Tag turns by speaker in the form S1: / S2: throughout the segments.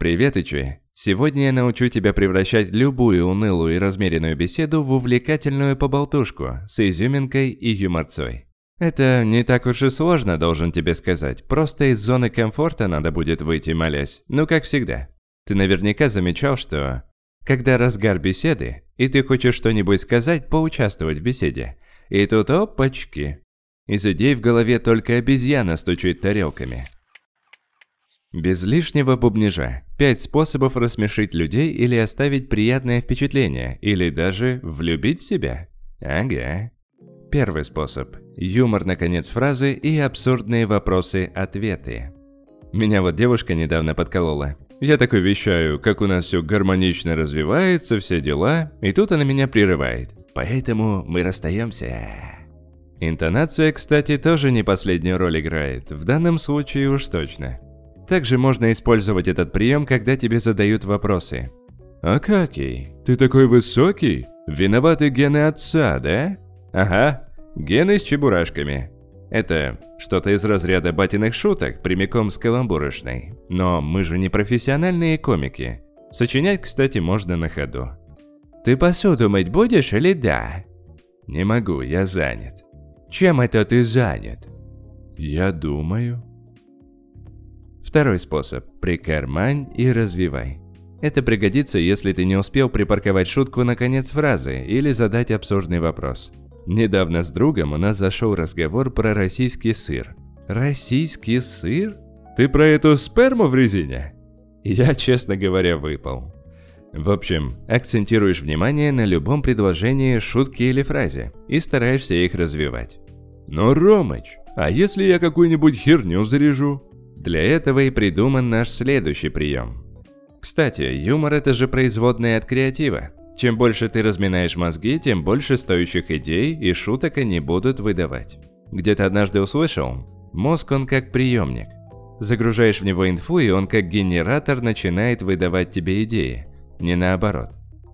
S1: Привет, Ичи. Сегодня я научу тебя превращать любую унылую и размеренную беседу в увлекательную поболтушку с изюминкой и юморцой. Это не так уж и сложно, должен тебе сказать. Просто из зоны комфорта надо будет выйти, молясь. Ну, как всегда. Ты наверняка замечал, что... Когда разгар беседы, и ты хочешь что-нибудь сказать, поучаствовать в беседе. И тут опачки. Из идей в голове только обезьяна стучит тарелками. Без лишнего бубнижа. Пять способов рассмешить людей или оставить приятное впечатление, или даже влюбить в себя. Ага. Первый способ. Юмор на конец фразы и абсурдные вопросы-ответы. Меня вот девушка недавно подколола. Я такой вещаю, как у нас все гармонично развивается, все дела, и тут она меня прерывает. Поэтому мы расстаемся. Интонация, кстати, тоже не последнюю роль играет, в данном случае уж точно. Также можно использовать этот прием, когда тебе задают вопросы. «Акакий, ты такой высокий? Виноваты гены отца, да?» Ага, гены с чебурашками. Это что-то из разряда батиных шуток, прямиком с каламбурочной. Но мы же не профессиональные комики. Сочинять, кстати, можно на ходу. Ты посуду мыть будешь или да? Не могу, я занят. Чем это ты занят? Я думаю. Второй способ – прикармань и развивай. Это пригодится, если ты не успел припарковать шутку на конец фразы или задать абсурдный вопрос. Недавно с другом у нас зашел разговор про российский сыр. Российский сыр? Ты про эту сперму в резине? Я, честно говоря, выпал. В общем, акцентируешь внимание на любом предложении, шутке или фразе и стараешься их развивать. Но, Ромыч, а если я какую-нибудь херню заряжу? Для этого и придуман наш следующий прием. Кстати, юмор это же производная от креатива. Чем больше ты разминаешь мозги, тем больше стоящих идей и шуток они будут выдавать. Где-то однажды услышал, мозг он как приемник. Загружаешь в него инфу, и он как генератор начинает выдавать тебе идеи, не наоборот.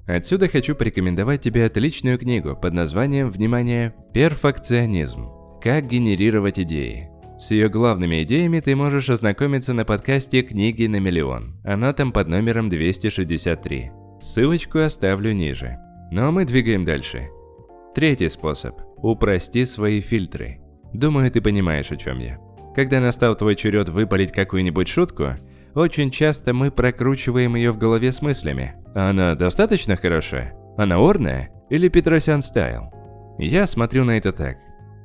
S1: Отсюда хочу порекомендовать тебе отличную книгу под названием, внимание, «Перфекционизм. Как генерировать идеи». С ее главными идеями ты можешь ознакомиться на подкасте «Книги на миллион». Она там под номером 263. Ссылочку оставлю ниже. Но мы двигаем дальше. Третий способ. Упрости свои фильтры. Думаю, ты понимаешь, о чем я. Когда настал твой черед выпалить какую-нибудь шутку, очень часто мы прокручиваем ее в голове с мыслями. Она достаточно хороша? Она орная? Или Петросян стайл? Я смотрю на это так.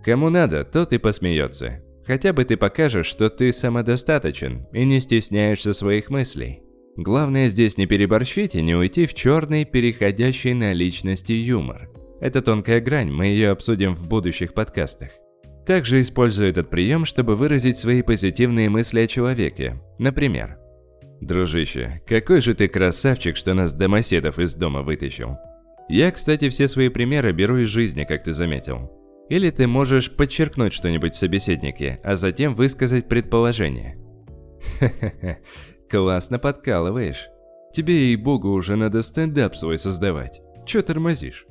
S1: Кому надо, тот и посмеется. Хотя бы ты покажешь, что ты самодостаточен и не стесняешься своих мыслей. Главное здесь не переборщить и не уйти в черный, переходящий на личности юмор. Это тонкая грань, мы ее обсудим в будущих подкастах. Также использую этот прием, чтобы выразить свои позитивные мысли о человеке. Например, «Дружище, какой же ты красавчик, что нас домоседов из дома вытащил». Я, кстати, все свои примеры беру из жизни, как ты заметил. Или ты можешь подчеркнуть что-нибудь в собеседнике, а затем высказать предположение. Хе-хе-хе, Классно подкалываешь. Тебе, ей-богу, уже надо стендап свой создавать. Чё тормозишь?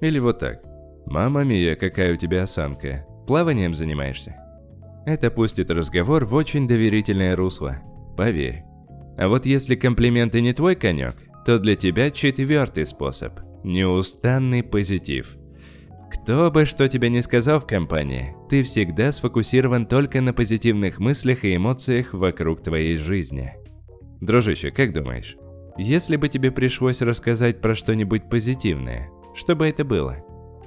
S1: Или вот так. Мама Мия, какая у тебя осанка. Плаванием занимаешься? Это пустит разговор в очень доверительное русло. Поверь. А вот если комплименты не твой конек, то для тебя четвертый способ – неустанный позитив. Кто бы что тебе не сказал в компании, ты всегда сфокусирован только на позитивных мыслях и эмоциях вокруг твоей жизни. Дружище, как думаешь, если бы тебе пришлось рассказать про что-нибудь позитивное, что бы это было?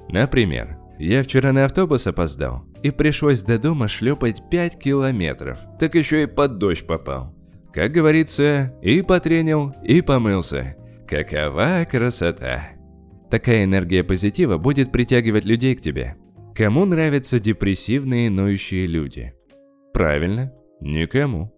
S1: Например, я вчера на автобус опоздал, и пришлось до дома шлепать 5 километров, так еще и под дождь попал. Как говорится, и потренил, и помылся. Какова красота! Такая энергия позитива будет притягивать людей к тебе. Кому нравятся депрессивные ноющие люди? Правильно, никому.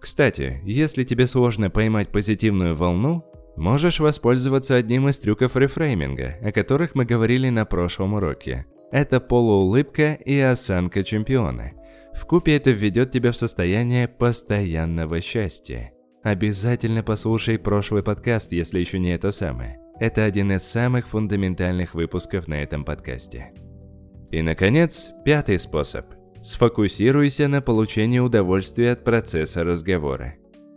S1: Кстати, если тебе сложно поймать позитивную волну, можешь воспользоваться одним из трюков рефрейминга, о которых мы говорили на прошлом уроке. Это полуулыбка и осанка чемпиона. В купе это введет тебя в состояние постоянного счастья. Обязательно послушай прошлый подкаст, если еще не это самое. Это один из самых фундаментальных выпусков на этом подкасте. И, наконец, пятый способ – Сфокусируйся на получении удовольствия от процесса разговора.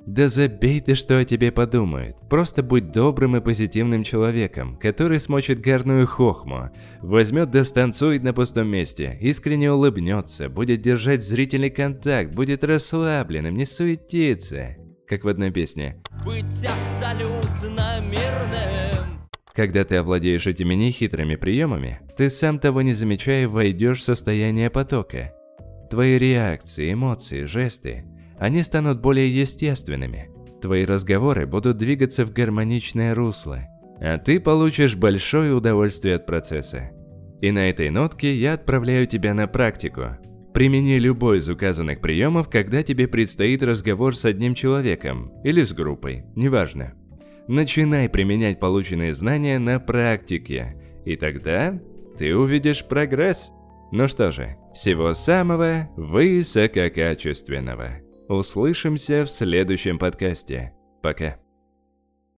S1: Да забей ты, что о тебе подумают. Просто будь добрым и позитивным человеком, который смочит горную хохму, возьмет да станцует на пустом месте, искренне улыбнется, будет держать зрительный контакт, будет расслабленным, не суетиться. Как в одной песне. Быть абсолютно мирным. Когда ты овладеешь этими нехитрыми приемами, ты сам того не замечая войдешь в состояние потока. Твои реакции, эмоции, жесты они станут более естественными. Твои разговоры будут двигаться в гармоничное русло, а ты получишь большое удовольствие от процесса. И на этой нотке я отправляю тебя на практику. Примени любой из указанных приемов, когда тебе предстоит разговор с одним человеком или с группой, неважно. Начинай применять полученные знания на практике, и тогда ты увидишь прогресс. Ну что же, всего самого высококачественного. Услышимся в следующем подкасте. Пока.